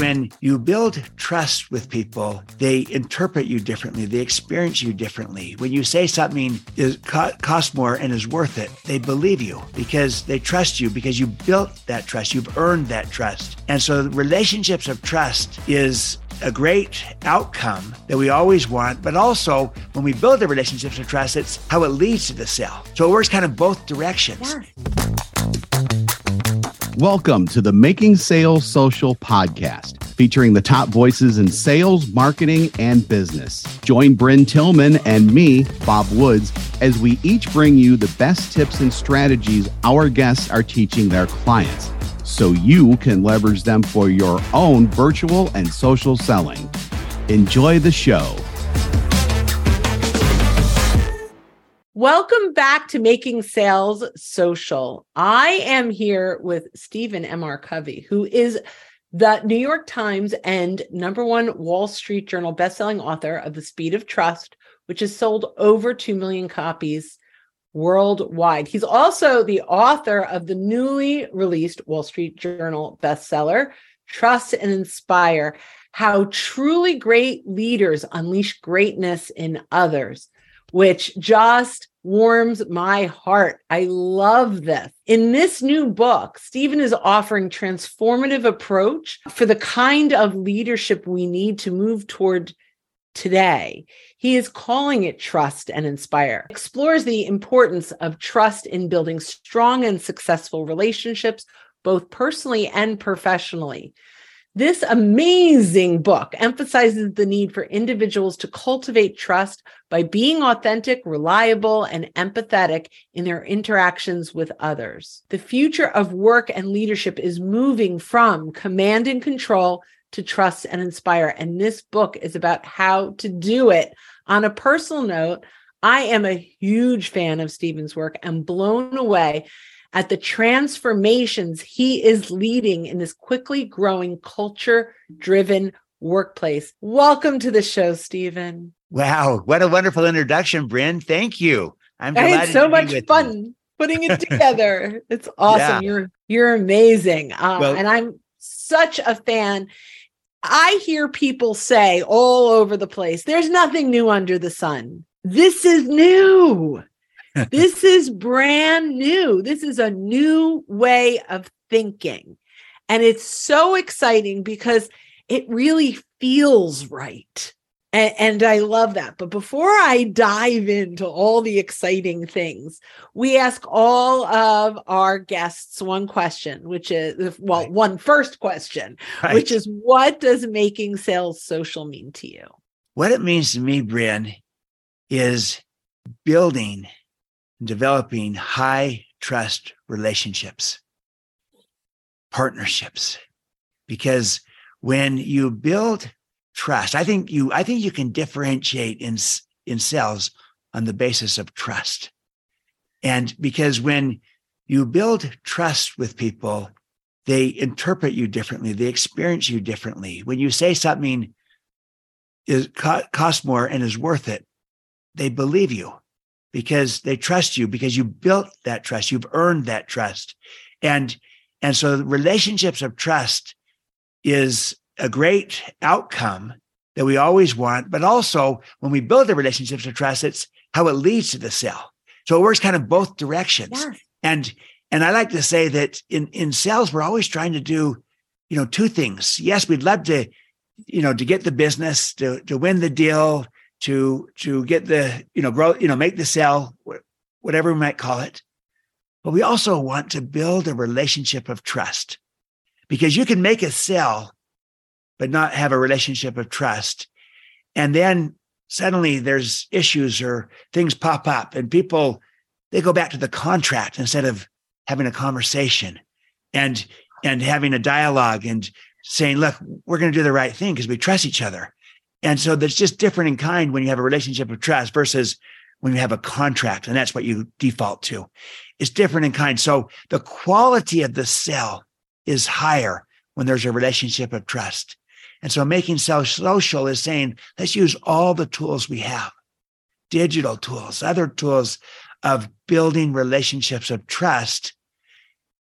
when you build trust with people, they interpret you differently. They experience you differently. When you say something is cost more and is worth it, they believe you because they trust you because you built that trust. You've earned that trust. And so relationships of trust is a great outcome that we always want, but also when we build the relationships of trust, it's how it leads to the sale. So it works kind of both directions. Welcome to the Making Sales Social podcast, featuring the top voices in sales, marketing, and business. Join Brynne Tillman and me, Bob Woods, as we each bring you the best tips and strategies our guests are teaching their clients so you can leverage them for your own virtual and social selling. Enjoy the show. Welcome back to Making Sales Social. I am here with Stephen M.R. Covey, who is the New York Times and number one Wall Street Journal bestselling author of The Speed of Trust, which has sold over 2 million copies worldwide. He's also the author of the newly released Wall Street Journal bestseller, Trust and Inspire How Truly Great Leaders Unleash Greatness in Others, which just warms my heart. I love this. In this new book, Stephen is offering transformative approach for the kind of leadership we need to move toward today. He is calling it trust and inspire, explores the importance of trust in building strong and successful relationships, both personally and professionally. This amazing book emphasizes the need for individuals to cultivate trust by being authentic, reliable, and empathetic in their interactions with others. The future of work and leadership is moving from command and control to trust and inspire. And this book is about how to do it. On a personal note, I am a huge fan of Stephen's work and blown away at the transformations he is leading in this quickly growing culture driven workplace. Welcome to the show, Stephen. Wow, what a wonderful introduction, Brynne. Thank you. I'm I had so much fun you. putting it together. it's awesome. Yeah. You're you're amazing. Uh, well, and I'm such a fan. I hear people say all over the place, there's nothing new under the sun. This is new. This is brand new. This is a new way of thinking. And it's so exciting because it really feels right. And, and, I love that. But before I dive into all the exciting things, we ask all of our guests one question, which is, well, right. one first question, right. which is what does making sales social mean to you? What it means to me, Brynne, is building and developing high trust relationships, partnerships. Because when you build trust. I think you I think you can differentiate in in sales on the basis of trust. And because when you build trust with people, they interpret you differently, they experience you differently. When you say something is cost more and is worth it, they believe you because they trust you because you built that trust, you've earned that trust. And and so relationships of trust is a great outcome that we always want, but also when we build the relationships of trust, it's how it leads to the sale. So it works kind of both directions. Yes. And and I like to say that in in sales, we're always trying to do, you know, two things. Yes, we'd love to, you know, to get the business, to to win the deal, to to get the, you know, grow, you know, make the sale, whatever we might call it. But we also want to build a relationship of trust because you can make a sale but not have a relationship of trust. And then suddenly there's issues or things pop up and people they go back to the contract instead of having a conversation and and having a dialogue and saying look we're going to do the right thing because we trust each other and so that's just different in kind when you have a relationship of trust versus when you have a contract and that's what you default to it's different in kind so the quality of the sale is higher when there's a relationship of trust and so making sales social is saying, let's use all the tools we have, digital tools, other tools of building relationships of trust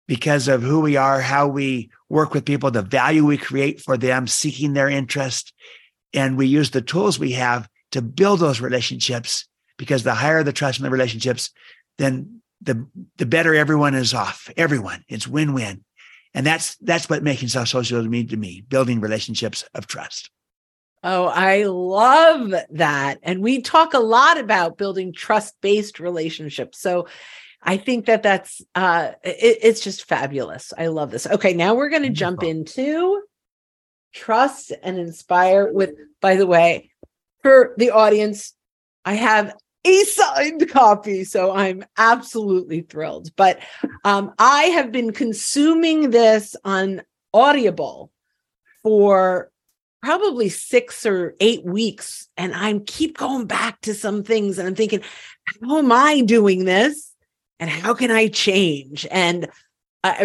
because of who we are, how we work with people, the value we create for them, seeking their interest. And we use the tools we have to build those relationships because the higher the trust in the relationships, then the, the better everyone is off. Everyone. It's win-win. And that's that's what making self social mean to me, building relationships of trust. Oh, I love that. And we talk a lot about building trust-based relationships. So I think that that's uh it, it's just fabulous. I love this. Okay, now we're going to jump into trust and inspire with by the way, for the audience, I have a signed copy. So I'm absolutely thrilled. But um, I have been consuming this on Audible for probably six or eight weeks. And I keep going back to some things and I'm thinking, how am I doing this? And how can I change? And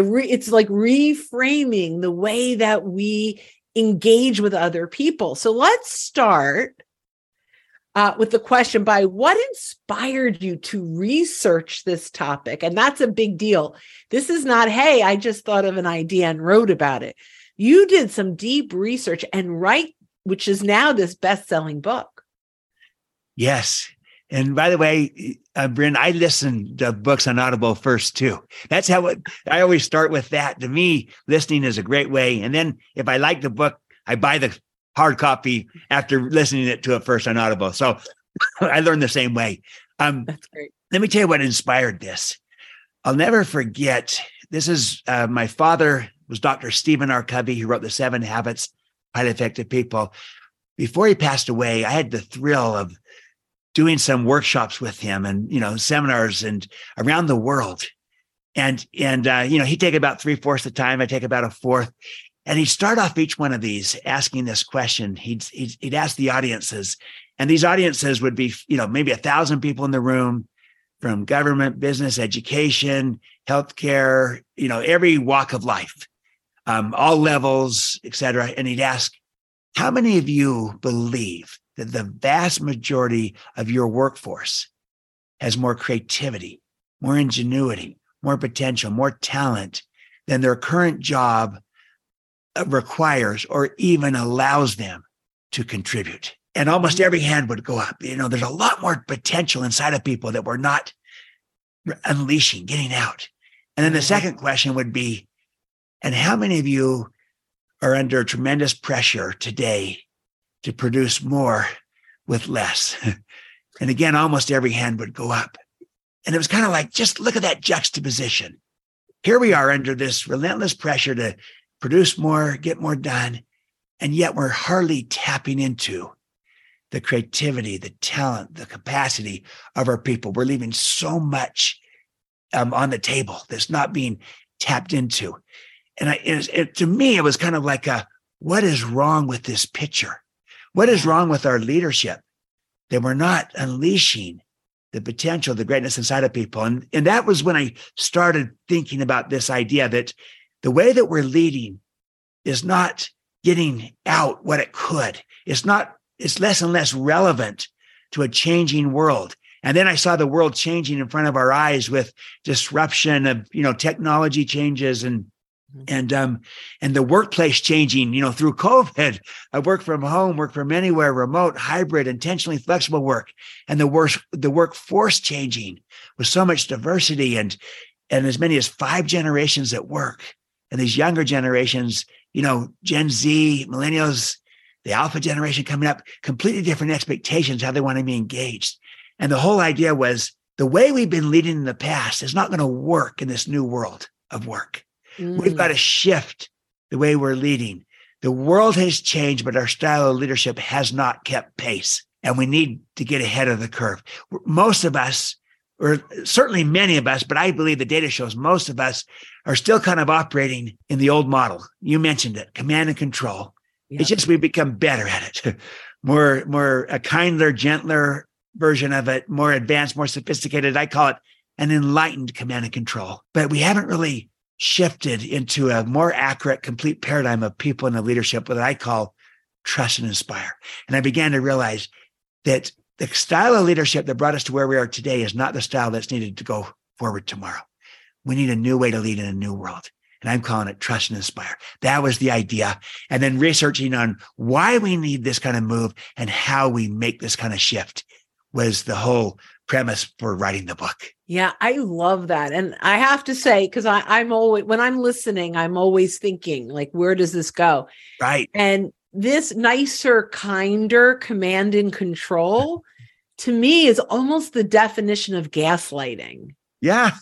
re- it's like reframing the way that we engage with other people. So let's start uh, with the question by what inspired you to research this topic? And that's a big deal. This is not, hey, I just thought of an idea and wrote about it. You did some deep research and write, which is now this best selling book. Yes. And by the way, uh, Brynne, I listen to books on Audible first too. That's how it, I always start with that. To me, listening is a great way. And then if I like the book, I buy the hard copy after listening it to it first on Audible. So I learned the same way. Um, That's great. Let me tell you what inspired this. I'll never forget. This is uh, my father was Dr. Stephen R. Covey, who wrote the Seven Habits of Highly Effective People. Before he passed away, I had the thrill of doing some workshops with him and you know seminars and around the world and and uh, you know he'd take about three fourths of the time i take about a fourth and he'd start off each one of these asking this question. He'd, he'd, he'd ask the audiences, and these audiences would be, you know, maybe a thousand people in the room from government, business, education, healthcare, you know, every walk of life, um, all levels, et cetera. And he'd ask, how many of you believe that the vast majority of your workforce has more creativity, more ingenuity, more potential, more talent than their current job requires or even allows them to contribute. And almost mm-hmm. every hand would go up. You know, there's a lot more potential inside of people that we're not unleashing, getting out. And then the mm-hmm. second question would be, and how many of you are under tremendous pressure today to produce more with less? and again, almost every hand would go up. And it was kind of like, just look at that juxtaposition. Here we are under this relentless pressure to produce more, get more done. And yet we're hardly tapping into the creativity, the talent, the capacity of our people. We're leaving so much um, on the table that's not being tapped into. And I, it, it, to me, it was kind of like a, what is wrong with this picture? What is wrong with our leadership that we're not unleashing the potential, the greatness inside of people? And, and that was when I started thinking about this idea that the way that we're leading is not getting out what it could. It's not, it's less and less relevant to a changing world. And then I saw the world changing in front of our eyes with disruption of, you know, technology changes and. And um and the workplace changing, you know, through COVID. I work from home, work from anywhere, remote, hybrid, intentionally flexible work, and the work the workforce changing with so much diversity and and as many as five generations at work and these younger generations, you know, Gen Z, millennials, the alpha generation coming up, completely different expectations, how they want to be engaged. And the whole idea was the way we've been leading in the past is not going to work in this new world of work. Mm. We've got to shift the way we're leading. The world has changed, but our style of leadership has not kept pace. And we need to get ahead of the curve. Most of us or certainly many of us, but I believe the data shows most of us are still kind of operating in the old model. You mentioned it, command and control. Yeah. It's just we become better at it, more, more a kinder, gentler version of it, more advanced, more sophisticated. I call it an enlightened command and control. But we haven't really shifted into a more accurate, complete paradigm of people in the leadership that I call trust and inspire. And I began to realize that the style of leadership that brought us to where we are today is not the style that's needed to go forward tomorrow. We need a new way to lead in a new world. And I'm calling it trust and inspire. That was the idea. And then researching on why we need this kind of move and how we make this kind of shift was the whole premise for writing the book. Yeah, I love that. And I have to say, because I'm always, when I'm listening, I'm always thinking, like, where does this go? Right. And this nicer, kinder command and control to me is almost the definition of gaslighting. Yeah.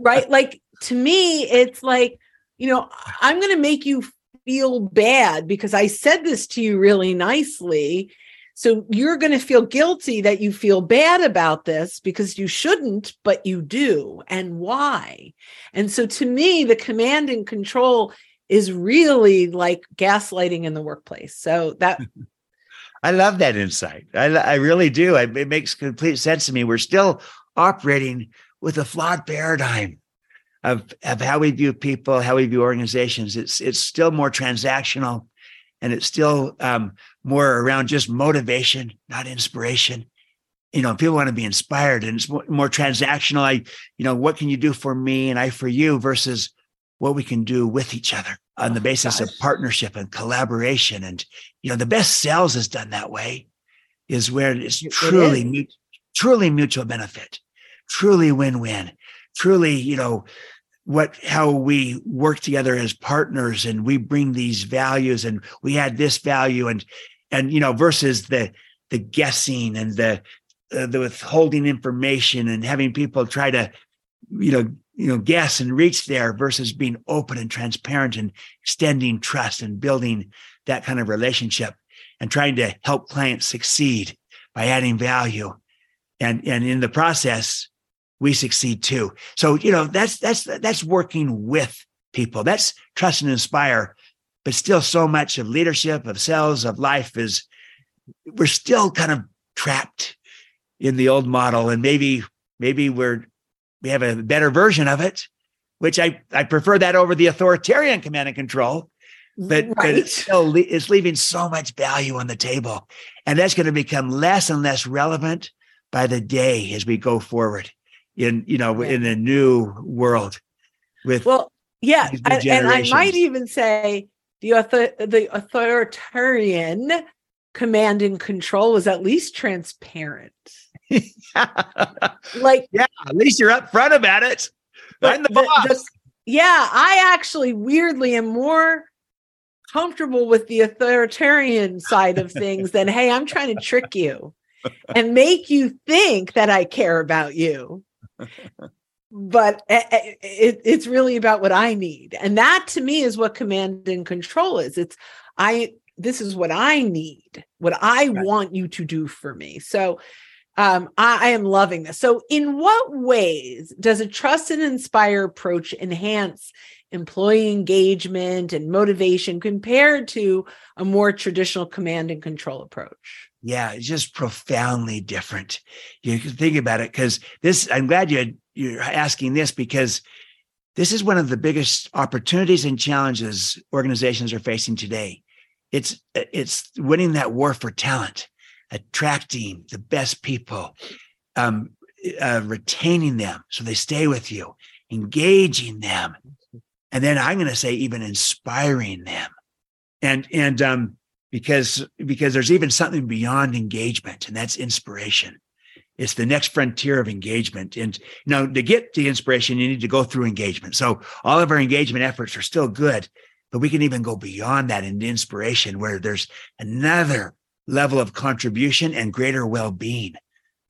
right. Like to me, it's like, you know, I'm going to make you feel bad because I said this to you really nicely. So you're going to feel guilty that you feel bad about this because you shouldn't, but you do. And why? And so to me, the command and control is really like gaslighting in the workplace. So that I love that insight. I, I really do. I, it makes complete sense to me. We're still operating with a flawed paradigm of, of how we view people, how we view organizations. It's it's still more transactional, and it's still um, more around just motivation, not inspiration. You know, people want to be inspired, and it's more, more transactional. I, you know, what can you do for me, and I for you, versus what we can do with each other on the oh, basis of partnership and collaboration. And, you know, the best sales is done that way is where it's truly, it truly mutual benefit, truly win-win, truly, you know, what, how we work together as partners and we bring these values and we add this value and, and, you know, versus the, the guessing and the, uh, the withholding information and having people try to, you know, you know guess and reach there versus being open and transparent and extending trust and building that kind of relationship and trying to help clients succeed by adding value. And and in the process we succeed too so you know that's that's that's working with people that's trust and inspire but still so much of leadership of sales of life is we're still kind of trapped in the old model and maybe maybe we're we have a better version of it, which I, I prefer that over the authoritarian command and control. But, right. but it's still it's leaving so much value on the table. And that's going to become less and less relevant by the day as we go forward in, you know, yeah. in a new world with well, yeah. And, and I might even say the author, the authoritarian command and control was at least transparent. like yeah, at least you're upfront about it. I'm the, the boss. The, yeah, I actually weirdly am more comfortable with the authoritarian side of things than hey, I'm trying to trick you and make you think that I care about you. But it, it, it's really about what I need. And that to me is what command and control is. It's I this is what I need, what I right. want you to do for me. So um, I, I, am loving this. So, in what ways does a trust and inspire approach enhance employee engagement and motivation compared to a more traditional command and control approach? Yeah, it's just profoundly different. You can think about it because this. I'm glad you you're asking this because this is one of the biggest opportunities and challenges organizations are facing today it's it's winning that war for talent, attracting the best people, um, uh, retaining them so they stay with you, engaging them, and then I'm going to say even inspiring them, and and um, because because there's even something beyond engagement, and that's inspiration. It's the next frontier of engagement. And you know, to get to inspiration, you need to go through engagement. So all of our engagement efforts are still good, but we can even go beyond that into inspiration where there's another level of contribution and greater well-being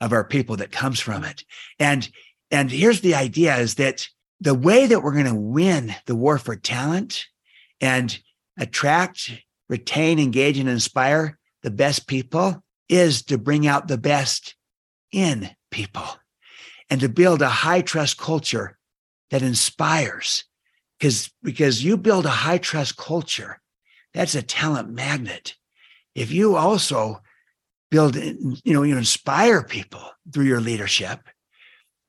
of our people that comes from it. And and here's the idea is that the way that we're going to win the war for talent and attract, retain, engage, and inspire the best people is to bring out the best in people and to build a high trust culture that inspires. Because because you build a high trust culture that's a talent magnet. If you also build you know you inspire people through your leadership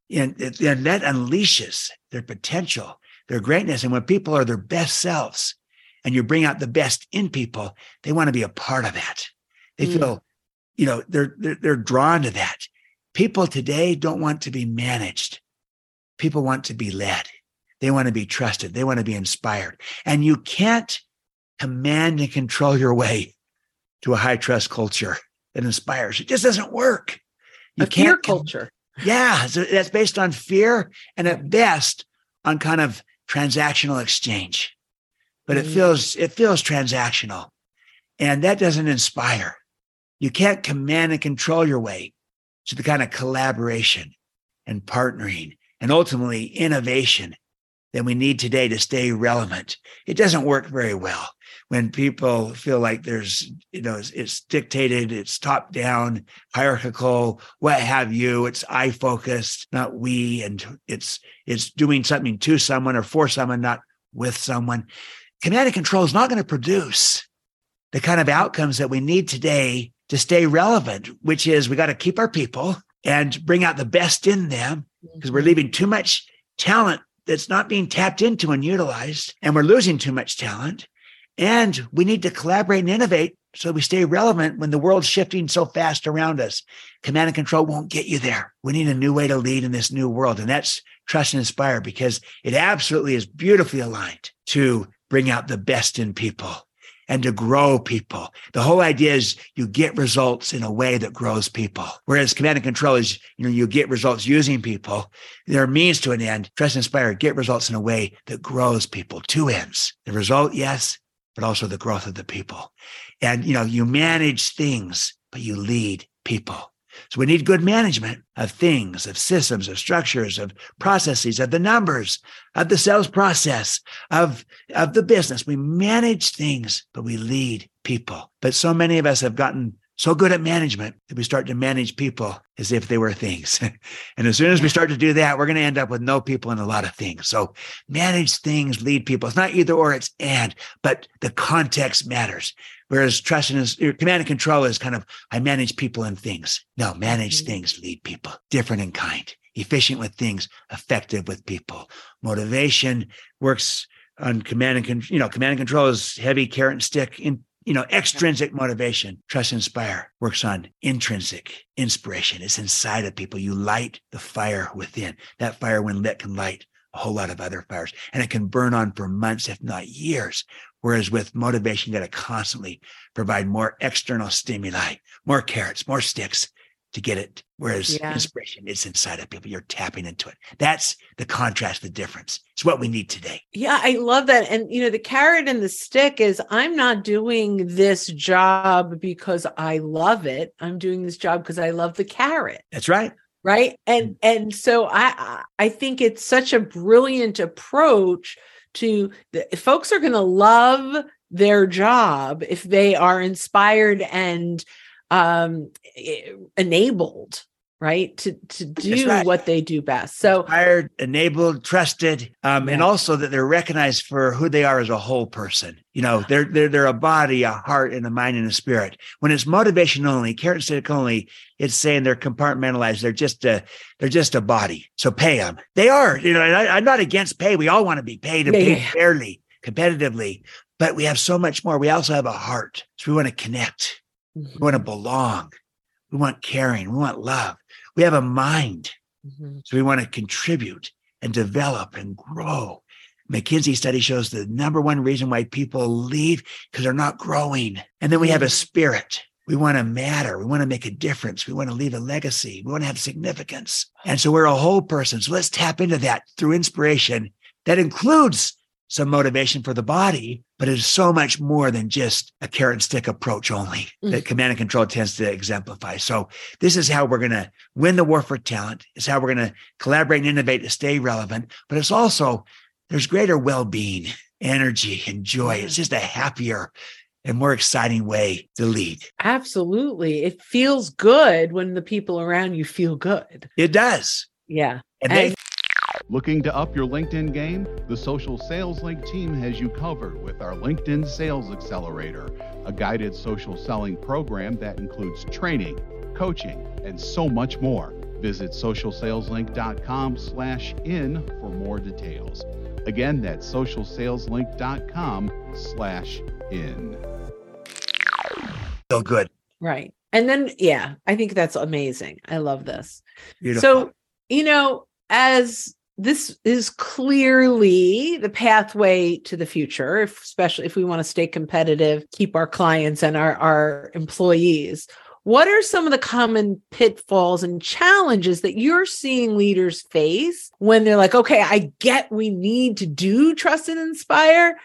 and, and that unleashes their potential their greatness and when people are their best selves and you bring out the best in people they want to be a part of that they mm. feel you know they're, they're they're drawn to that people today don't want to be managed people want to be led They want to be trusted. They want to be inspired. And you can't command and control your way to a high trust culture that inspires. It just doesn't work. You a can't fear culture. Yeah, so that's based on fear and at best on kind of transactional exchange. But it mm. feels it feels transactional. And that doesn't inspire. You can't command and control your way to the kind of collaboration and partnering and ultimately innovation that we need today to stay relevant. It doesn't work very well when people feel like there's, you know, it's, it's dictated, it's top down, hierarchical, what have you. It's I focused, not we, and it's it's doing something to someone or for someone, not with someone. Command and control is not going to produce the kind of outcomes that we need today to stay relevant, which is we got to keep our people and bring out the best in them because we're mm-hmm. leaving too much talent that's not being tapped into and utilized, and we're losing too much talent. And we need to collaborate and innovate so we stay relevant when the world's shifting so fast around us. Command and control won't get you there. We need a new way to lead in this new world. And that's trust and inspire because it absolutely is beautifully aligned to bring out the best in people and to grow people. The whole idea is you get results in a way that grows people. Whereas command and control is, you know, you get results using people. There are means to an end. Trust and inspire, get results in a way that grows people. Two ends. The result, yes, but also the growth of the people. And, you know, you manage things, but you lead people. So we need good management of things, of systems, of structures, of processes, of the numbers, of the sales process, of, of the business. We manage things, but we lead people. But so many of us have gotten so good at management that we start to manage people as if they were things. and as soon as we start to do that, we're going to end up with no people and a lot of things. So manage things, lead people. It's not either or, it's and, but the context matters. Whereas trust and command and control is kind of, I manage people and things. No, manage mm-hmm. things, lead people, different in kind, efficient with things, effective with people. Motivation works on command and control. You know, command and control is heavy carrot and stick in you know, extrinsic motivation, trust inspire works on intrinsic inspiration. It's inside of people. You light the fire within. That fire, when lit, can light a whole lot of other fires and it can burn on for months, if not years. Whereas with motivation, you got to constantly provide more external stimuli, more carrots, more sticks to get it. Whereas yeah. inspiration is inside of people. You're tapping into it. That's the contrast, the difference. It's what we need today. Yeah, I love that. And, you know, the carrot and the stick is I'm not doing this job because I love it. I'm doing this job because I love the carrot. That's right right and and so i i think it's such a brilliant approach to the folks are going to love their job if they are inspired and um enabled right? To to do right. what they do best. So hired enabled trusted um yeah. and also that they're recognized for who they are as a whole person. You know they're they're they're a body a heart and a mind and a spirit. When it's motivation only carrot stick only it's saying they're compartmentalized. They're just a they're just a body. So pay them they are you know I, am not against pay. We all want to be paid and yeah, paid fairly competitively but we have so much more. We also have a heart. So we want to connect. Mm-hmm. we want to belong. We want caring. We want love we have a mind. Mm-hmm. So we want to contribute and develop and grow. McKinsey study shows the number one reason why people leave because they're not growing. And then we have a mm-hmm. spirit. We want to matter. We want to make a difference. We want to leave a legacy. We want to have significance. And so we're a whole person. So let's tap into that through inspiration that includes some motivation for the body, but it is so much more than just a carrot and stick approach only mm. that command and control tends to exemplify. So this is how we're going to win the war for talent. It's how we're going to collaborate and innovate to stay relevant, but it's also there's greater well-being, energy, and joy. It's just a happier and more exciting way to lead. Absolutely. It feels good when the people around you feel good. It does. Yeah. And, and they Looking to up your LinkedIn game? The Social Sales Link team has you covered with our LinkedIn Sales Accelerator, a guided social selling program that includes training, coaching, and so much more. Visit socialsaleslink.com slash in for more details. Again, that's socialsaleslink.com slash in. So good. Right. And then, yeah, I think that's amazing. I love this. Beautiful. So, you know, as this is clearly the pathway to the future, if, especially if we want to stay competitive, keep our clients and our, our employees. What are some of the common pitfalls and challenges that you're seeing leaders face when they're like, okay, I get we need to do trust and inspire,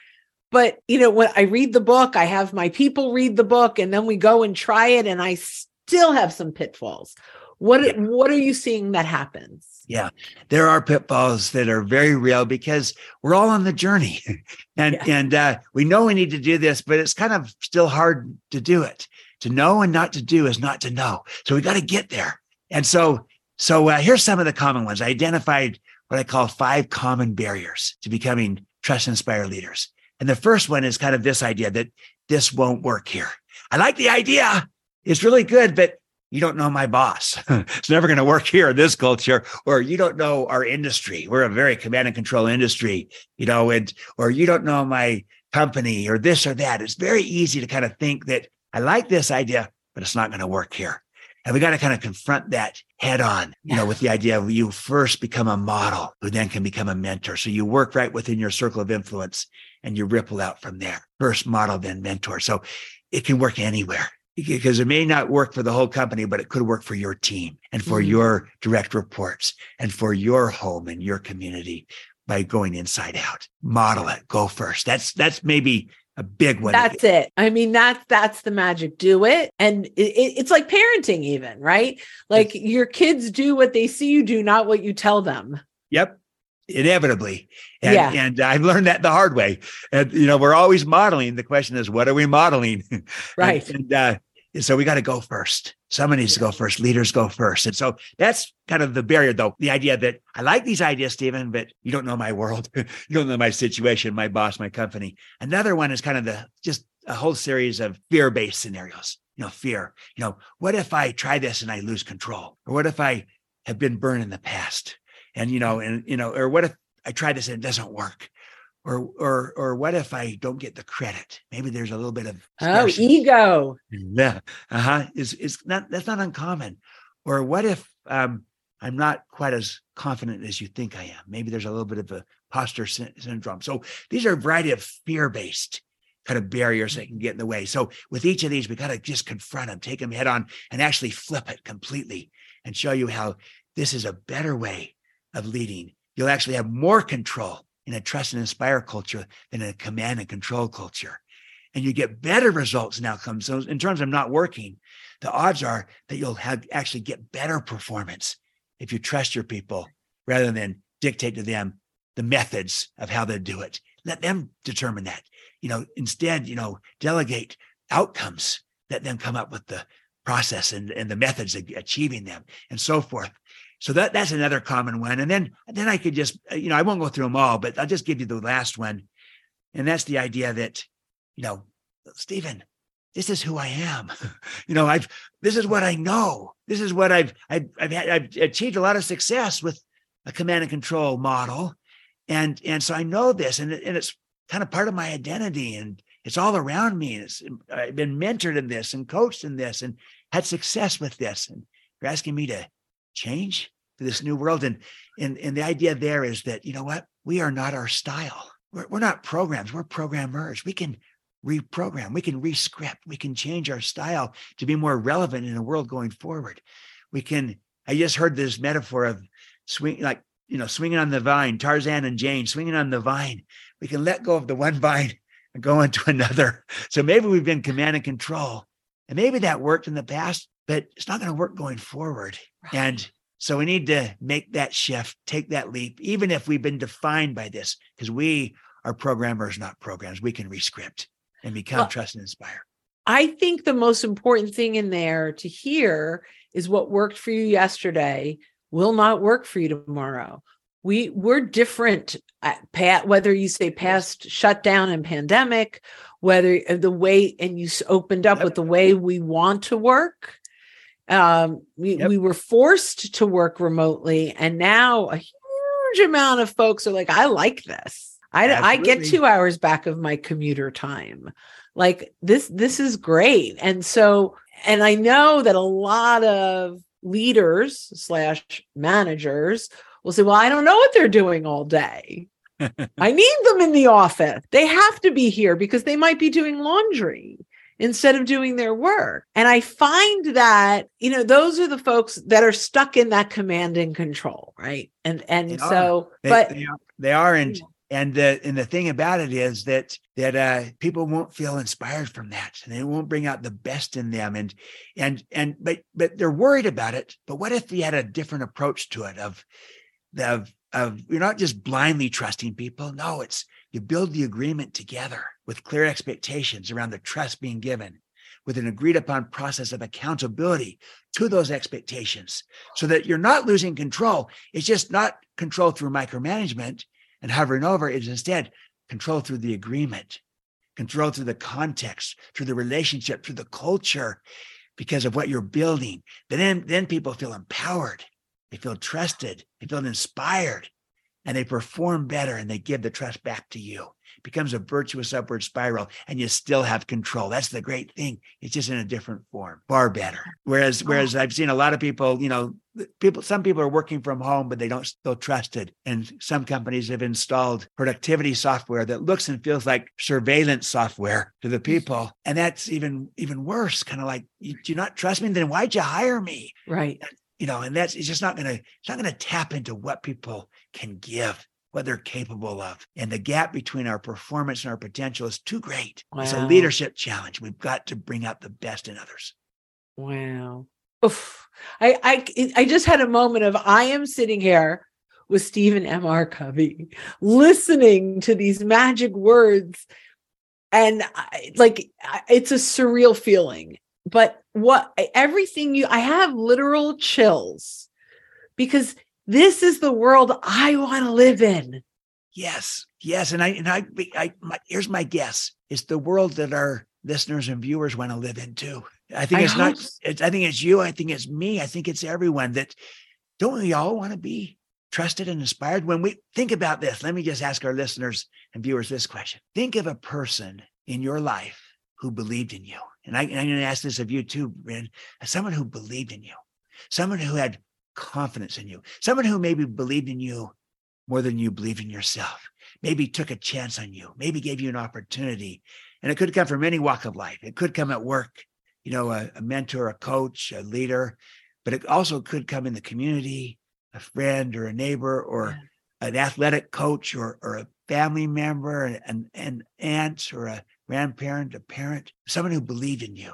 but you know, when I read the book, I have my people read the book, and then we go and try it, and I still have some pitfalls. What yeah. what are you seeing that happens? Yeah, there are pitfalls that are very real because we're all on the journey, and yeah. and uh, we know we need to do this, but it's kind of still hard to do it. To know and not to do is not to know. So we got to get there. And so so uh, here's some of the common ones. I identified what I call five common barriers to becoming trust inspired leaders. And the first one is kind of this idea that this won't work here. I like the idea. It's really good, but you don't know my boss. it's never going to work here in this culture, or you don't know our industry. We're a very command and control industry, you know, and or you don't know my company or this or that. It's very easy to kind of think that I like this idea, but it's not going to work here. And we got to kind of confront that head on, you know, with the idea of you first become a model who then can become a mentor. So you work right within your circle of influence and you ripple out from there. First model, then mentor. So it can work anywhere because it may not work for the whole company, but it could work for your team and for mm-hmm. your direct reports and for your home and your community by going inside out. Model it, go first. That's that's maybe a big one. That's it. I mean, that's that's the magic. Do it, and it, it's like parenting, even right? Like your kids do what they see you do, not what you tell them. Yep, inevitably. And, yeah. and I've learned that the hard way. And you know, we're always modeling. The question is, what are we modeling? Right. and, and uh, so we got to go first. Someone needs to go first. Leaders go first. And so that's kind of the barrier, though. The idea that I like these ideas, Stephen, but you don't know my world. you don't know my situation, my boss, my company. Another one is kind of the just a whole series of fear based scenarios. You know, fear. You know, what if I try this and I lose control? Or what if I have been burned in the past? And, you know, and, you know, or what if I try this and it doesn't work? Or or or what if I don't get the credit? Maybe there's a little bit of oh ego. Yeah, uh huh. Is is not that's not uncommon. Or what if um, I'm not quite as confident as you think I am? Maybe there's a little bit of a imposter syndrome. So these are a variety of fear based kind of barriers that can get in the way. So with each of these, we got to just confront them, take them head on, and actually flip it completely and show you how this is a better way of leading. You'll actually have more control in a trust and inspire culture than in a command and control culture. And you get better results and outcomes. So in terms of not working, the odds are that you'll have actually get better performance if you trust your people rather than dictate to them the methods of how they do it. Let them determine that. You know, instead, you know, delegate outcomes. Let them come up with the process and, and the methods of achieving them and so forth. So that that's another common one. And then then I could just uh, you know I won't go through them all, but I'll just give you the last one, and that's the idea that you know Stephen, this is who I am. you know I've this is what I know. This is what I've I've I've, had, I've achieved a lot of success with a command and control model, and and so I know this, and and it's kind of part of my identity, and it's all around me. And it's I've been mentored in this and coached in this, and had success with this. And you're asking me to change to this new world. And, and, and the idea there is that, you know what? We are not our style. We're, we're not programs, we're programmers. We can reprogram, we can rescript, we can change our style to be more relevant in a world going forward. We can, I just heard this metaphor of swing, like, you know, swinging on the vine, Tarzan and Jane swinging on the vine. We can let go of the one vine and go into another. So maybe we've been command and control. And maybe that worked in the past, but it's not going to work going forward. Right. And so we need to make that shift, take that leap, even if we've been defined by this, because we are programmers, not programs. We can rescript and become well, trust and inspire. I think the most important thing in there to hear is what worked for you yesterday will not work for you tomorrow. We we're different at whether you say past shutdown and pandemic, whether uh, the way and you opened up with the way we want to work um, we, yep. we were forced to work remotely, and now a huge amount of folks are like, I like this. I, I get two hours back of my commuter time. Like this, this is great. And so, and I know that a lot of leaders slash managers will say, Well, I don't know what they're doing all day. I need them in the office. They have to be here because they might be doing laundry instead of doing their work. And I find that, you know, those are the folks that are stuck in that command and control, right? And and They so They, but they are, they are and and the and the thing about it is that that uh people won't feel inspired from that and they won't bring out the best in them and and and but but they're worried about it but what if you had a different approach to it of of of you're not just blindly trusting people. No it's you build the agreement together with clear expectations around the trust being given with an agreed upon process of accountability to those expectations so that you're not losing control. It's just not control through micromanagement and hovering over. It is instead control through the agreement control through the context through the relationship through the culture because of what you're building. But then then people feel empowered they feel trusted they feel inspired and they perform better and they give the trust back to you. It becomes a virtuous upward spiral and you still have control. That's the great thing. It's just in a different form far better. Whereas oh. whereas i've seen a lot of people you know people some people are working from home but they don't feel trusted. And some companies have installed productivity software that looks and feels like surveillance software to the mm-hmm. people and that's even even worse kind of like you do you not trust me? Then why'd you hire me? Right. You know and that's it's just not gonna it's not gonna tap into what people can give what they're capable of and the gap between our performance and our potential is too great it's a leadership challenge we've got to bring out the best in others Wow. Oof. I, I I just had a moment of I am sitting here with Stephen M. R. Covey, listening to these magic words, and I, like it's a surreal feeling. But what everything you I have literal chills because this is the world I want to live in. Yes, yes, and I and I, I my, here's my guess: it's the world that our listeners and viewers want to live in too. I think I it's not. It's, I think it's you. I think it's me. I think it's everyone. That don't we all want to be trusted and inspired? When we think about this, let me just ask our listeners and viewers this question: Think of a person in your life who believed in you, and I, I'm going to ask this of you too, Brynne. Someone who believed in you, someone who had confidence in you, someone who maybe believed in you more than you believed in yourself. Maybe took a chance on you, maybe gave you an opportunity. And it could come from any walk of life. It could come at work, you know, a, a mentor, a coach, a leader, but it also could come in the community, a friend or a neighbor or an athletic coach or, or a family member, an, an aunt or a grandparent, a parent, someone who believed in you,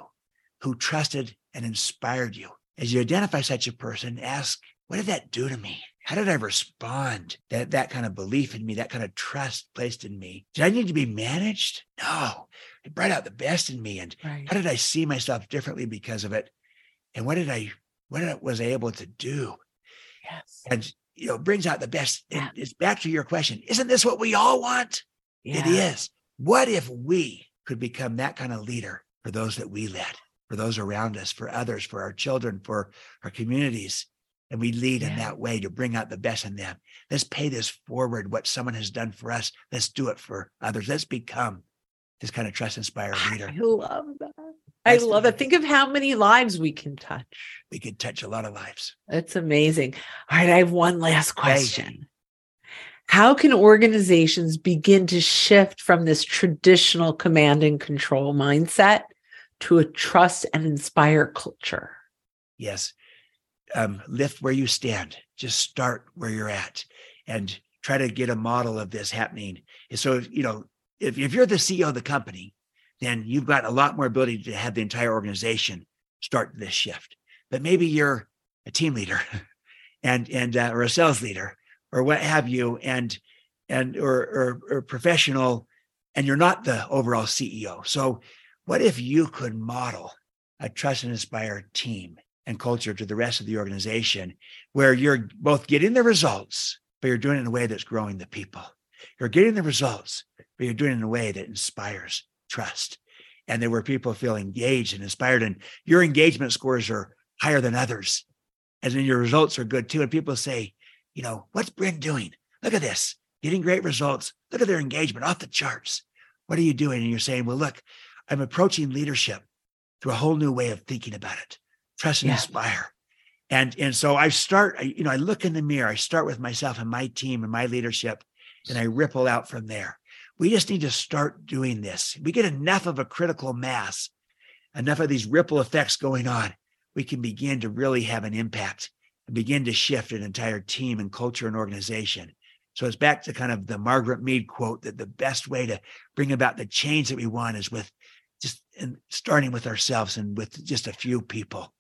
who trusted and inspired you. As you identify such a person, ask, what did that do to me? How did I respond? That that kind of belief in me, that kind of trust placed in me. Did I need to be managed? No. It brought out the best in me. And Right. how did I see myself differently because of it? And what did I what did I- was I able to do? Yes. And you know, brings out the best. And it's back to your question. Isn't this what we all want? It Yeah. is. What if we could become that kind of leader for those that we led, for those around us, for others, for our children, for our communities? And we lead in that way to bring out the best in them. Let's pay this forward, what someone has done for us. Let's do it for others. Let's become this kind of trust inspired ah, leader. I love that. I That's the love it. Think of how many lives we can touch. We could touch a lot of lives. It's amazing. All right, I have one last question. How can organizations begin to shift from this traditional command and control mindset to a trust and inspire culture? Yes. Um, lift where you stand. Just start where you're at and try to get a model of this happening. And so, you know, if, if you're the CEO of the company, then you've got a lot more ability to have the entire organization start this shift. But maybe you're a team leader and and uh, or a sales leader or what have you, and and or, or or professional, and you're not the overall CEO. So, what if you could model a trust and inspire team and culture to the rest of the organization where you're both getting the results, but you're doing it in a way that's growing the people. You're getting the results, but you're doing it in a way that inspires trust. And there where people feel engaged and inspired, and your engagement scores are higher than others. And then your results are good too. And people say, you know, what's Brynne doing? Look at this, getting great results. Look at their engagement off the charts. What are you doing? And you're saying, well, look, I'm approaching leadership through a whole new way of thinking about it. Trust and Yeah. inspire. And and so I start, I, you know, I look in the mirror. I start with myself and my team and my leadership, and I ripple out from there. We just need to start doing this. We get enough of a critical mass, enough of these ripple effects going on. We can begin to really have an impact begin to shift an entire team and culture and organization. So it's back to kind of the Margaret Mead quote that the best way to bring about the change that we want is with just and starting with ourselves and with just a few people.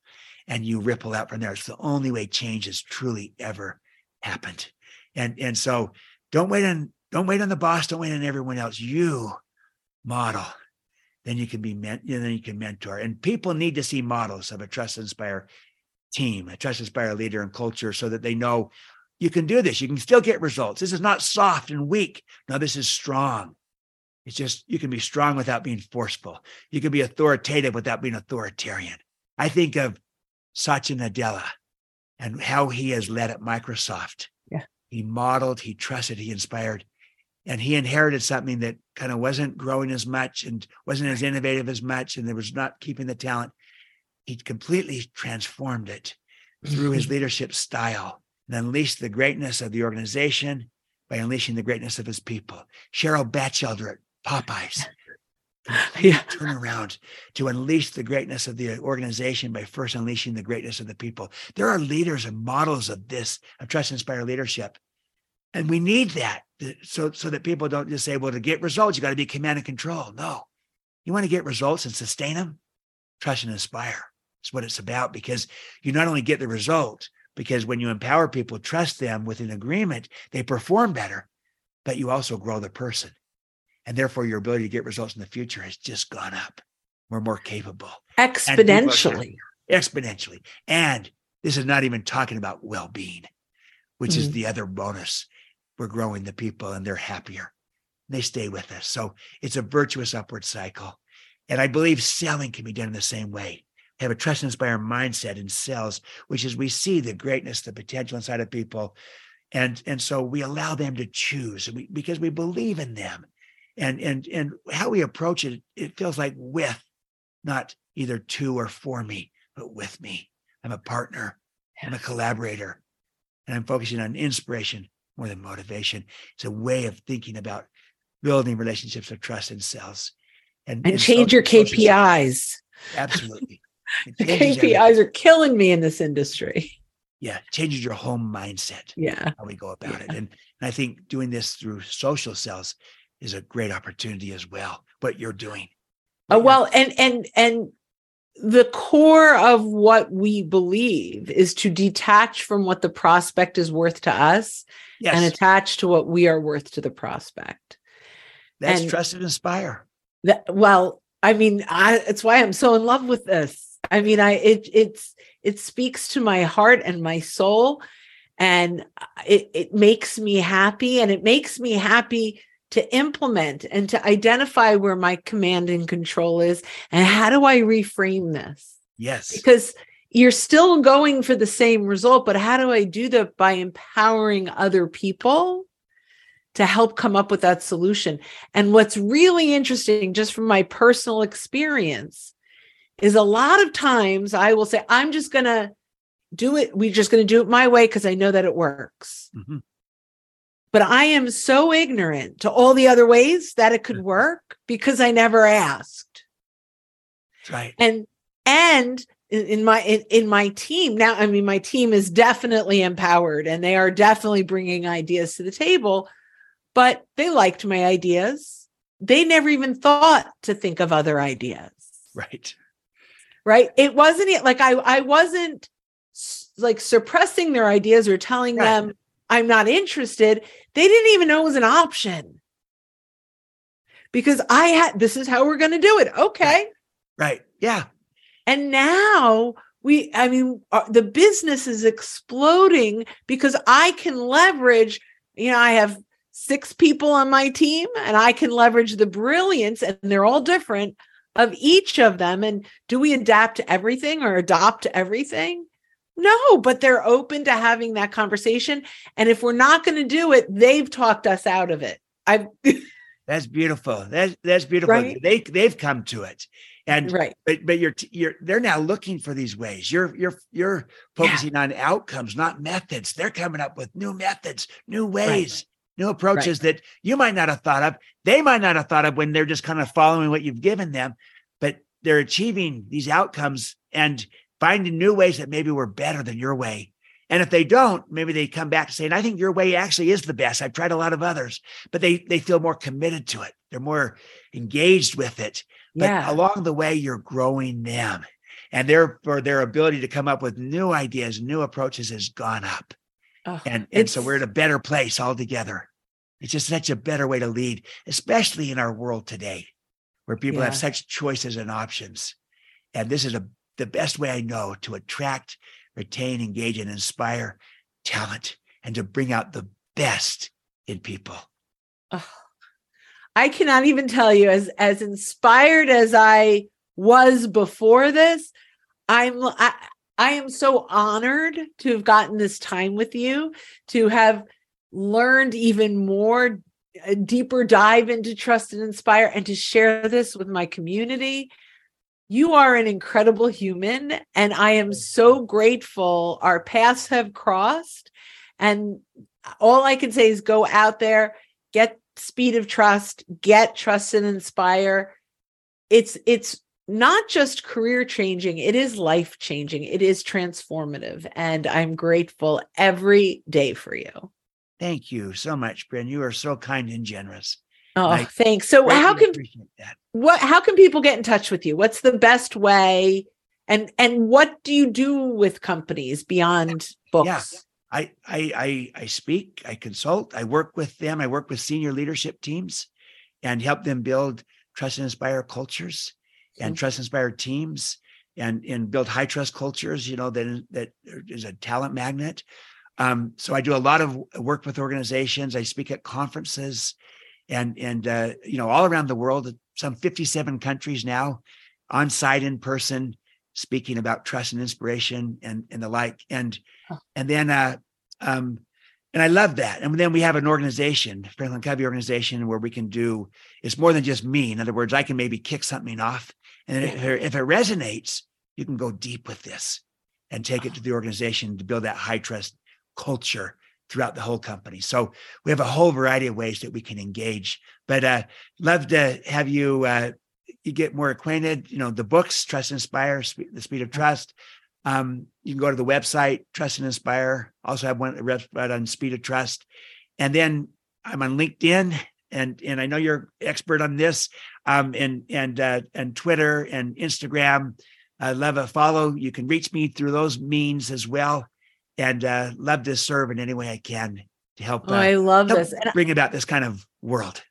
And you ripple out from there. It's the only way change has truly ever happened. And and so don't wait on don't wait on the boss, don't wait on everyone else. You model. Then you can be meant, then you can mentor. And people need to see models of a trust inspire team, a trust inspire leader and culture so that they know you can do this. You can still get results. This is not soft and weak. No, this is strong. It's just you can be strong without being forceful. You can be authoritative without being authoritarian. I think of Satya Nadella and how he has led at Microsoft. Yeah. He modeled, he trusted, he inspired, and he inherited something that kind of wasn't growing as much and wasn't as innovative as much, and there was not keeping the talent. He completely transformed it through his mm-hmm. leadership style and unleashed the greatness of the organization by unleashing the greatness of his people. Cheryl Batchelder at Popeyes. Yeah. Turn around to unleash the greatness of the organization by first unleashing the greatness of the people. There are leaders and models of this, of trust and inspire leadership. And we need that so, so that people don't just say, well, to get results, you got to be command and control. No, you want to get results and sustain them. Trust and inspire is what it's about because you not only get the result, because when you empower people, trust them with an agreement, they perform better, but you also grow the person. And therefore, your ability to get results in the future has just gone up. We're more capable exponentially. Exponentially. And this is not even talking about well being, which mm-hmm. is the other bonus. We're growing the people and they're happier. They stay with us. So it's a virtuous upward cycle. And I believe selling can be done in the same way have a trust inspire mindset in sales, which is we see the greatness, the potential inside of people. And, and so we allow them to choose we, because we believe in them. And, and, and how we approach it, it feels like with, not either to or for me, but with me. I'm a partner, I'm a collaborator, and I'm focusing on inspiration more than motivation. It's a way of thinking about building relationships of trust in sales. And, and, and change your KPIs. Absolutely. KPIs are killing me in this industry. Yeah, changes your whole mindset. Yeah, how we go about yeah. it, and, and I think doing this through social sales is a great opportunity as well. What you're doing. Oh well, and and and the core of what we believe is to detach from what the prospect is worth to us yes. and attach to what we are worth to the prospect. That's and trust and inspire. That, well, I mean, I, it's why I'm so in love with this. I mean, I it it's it speaks to my heart and my soul, and it it makes me happy, and it makes me happy to implement and to identify where my command and control is, and how do I reframe this? Yes, because you're still going for the same result, but how do I do that by empowering other people? to help come up with that solution. And what's really interesting, just from my personal experience, is a lot of times I will say, I'm just going to do it. We're just going to do it my way because I know that it works. Mm-hmm. But I am so ignorant to all the other ways that it could mm-hmm. work because I never asked. Right. And, and, in my in, in my team now i mean my team is definitely empowered and they are definitely bringing ideas to the table but they liked my ideas they never even thought to think of other ideas right right? It wasn't like i i wasn't like suppressing their ideas or telling right. them i'm not interested. They didn't even know it was an option. Because i had this is how we're going to do it. Okay. Right. yeah. And now we i mean uh, the business is exploding because i can leverage you know i have six people on my team and i can leverage the brilliance and they're all different of each of them. And do we adapt to everything or adopt everything? No, but they're open to having that conversation. And if we're not going to do it, they've talked us out of it. I've that's beautiful. That's that's beautiful. Right? They they've come to it. And right. but but you're you're they're now looking for these ways. You're you're you're focusing yeah. on outcomes, not methods. They're coming up with new methods, new ways, right. New approaches right. that you might not have thought of. They might not have thought of when they're just kind of following what you've given them, but they're achieving these outcomes and finding new ways that maybe were better than your way. And if they don't, maybe they come back saying, I think your way actually is the best. I've tried a lot of others, but they they feel more committed to it. They're more engaged with it. But yeah. along the way, you're growing them. And therefore, their ability to come up with new ideas, new approaches has gone up. Oh, and, and so we're in a better place altogether. It's just such a better way to lead, especially in our world today, where people yeah. have such choices and options. And this is a, the best way I know to attract, retain, engage, and inspire talent and to bring out the best in people. Oh, I cannot even tell you as as inspired as I was before this, I'm I, I am so honored to have gotten this time with you, to have learned even more a deeper dive into trust and inspire and to share this with my community. You are an incredible human and I am so grateful our paths have crossed and all I can say is go out there, get speed of trust, get trust and inspire. It's it's not just career changing, it is life changing. It is transformative. And I'm grateful every day for you. Thank you so much, Brynne. You are so kind and generous. Oh, thanks. So how can what how can people get in touch with you? What's the best way? And and what do you do with companies beyond books? Yeah. I, I, I, I speak, I consult, I work with them, I work with senior leadership teams and help them build trust and inspire cultures and mm-hmm. trust inspired teams and, and build high trust cultures, you know, that, that is a talent magnet. Um, so I do a lot of work with organizations. I speak at conferences and, and, uh, you know, all around the world, some 57 countries now on site in person, speaking about trust and inspiration and and the like and and then uh um and I love that. And then we have an organization, Franklin Covey organization, where we can do it's more than just me. In other words, I can maybe kick something off. And if, it, if it resonates, you can go deep with this and take it to the organization to build that high trust culture throughout the whole company. So we have a whole variety of ways that we can engage. But uh love to have you uh you get more acquainted. You know, the books, Trust Inspire, The Speed of Trust. Um, you can go to the website, Trust and Inspire. Also have one website on Speed of Trust. And then I'm on LinkedIn and and I know you're expert on this. Um, and and uh, and Twitter and Instagram. I love a follow. You can reach me through those means as well. And uh, love to serve in any way I can to help. Uh, oh, I love help this. Bring about this kind of world.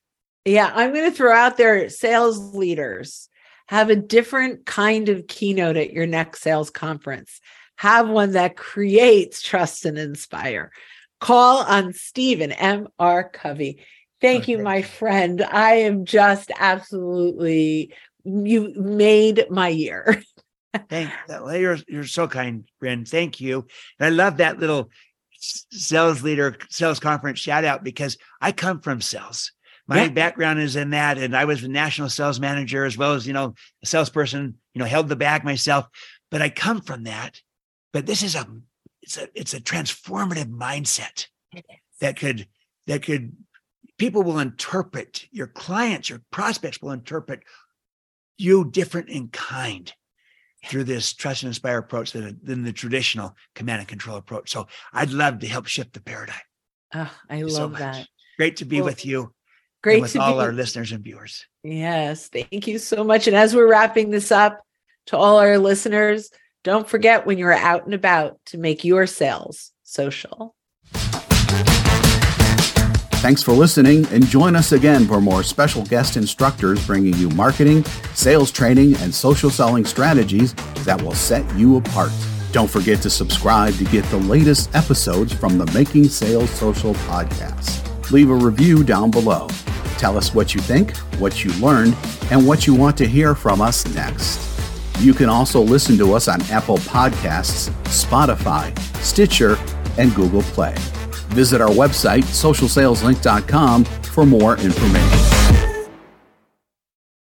Yeah, I'm going to throw out there sales leaders have a different kind of keynote at your next sales conference. Have one that creates trust and inspire. Call on Stephen M. R. Covey. Thank okay. you, my friend. I am just absolutely you made my year. Thank you. You're, you're so kind, Brynne. Thank you. And I love that little sales leader sales conference shout out because I come from sales my yeah. background is in that and i was a national sales manager as well as you know a salesperson you know held the bag myself but i come from that but this is a it's a it's a transformative mindset that could that could people will interpret your clients your prospects will interpret you different in kind through this trust and inspire approach than, than the traditional command and control approach so i'd love to help shift the paradigm oh, i love so that great to be well, with you Great with to all be- our listeners and viewers. Yes, thank you so much. And as we're wrapping this up, to all our listeners, don't forget when you're out and about to make your sales social. Thanks for listening and join us again for more special guest instructors bringing you marketing, sales training, and social selling strategies that will set you apart. Don't forget to subscribe to get the latest episodes from the Making Sales Social podcast. Leave a review down below. Tell us what you think, what you learned, and what you want to hear from us next. You can also listen to us on Apple Podcasts, Spotify, Stitcher, and Google Play. Visit our website, socialsaleslink.com, for more information.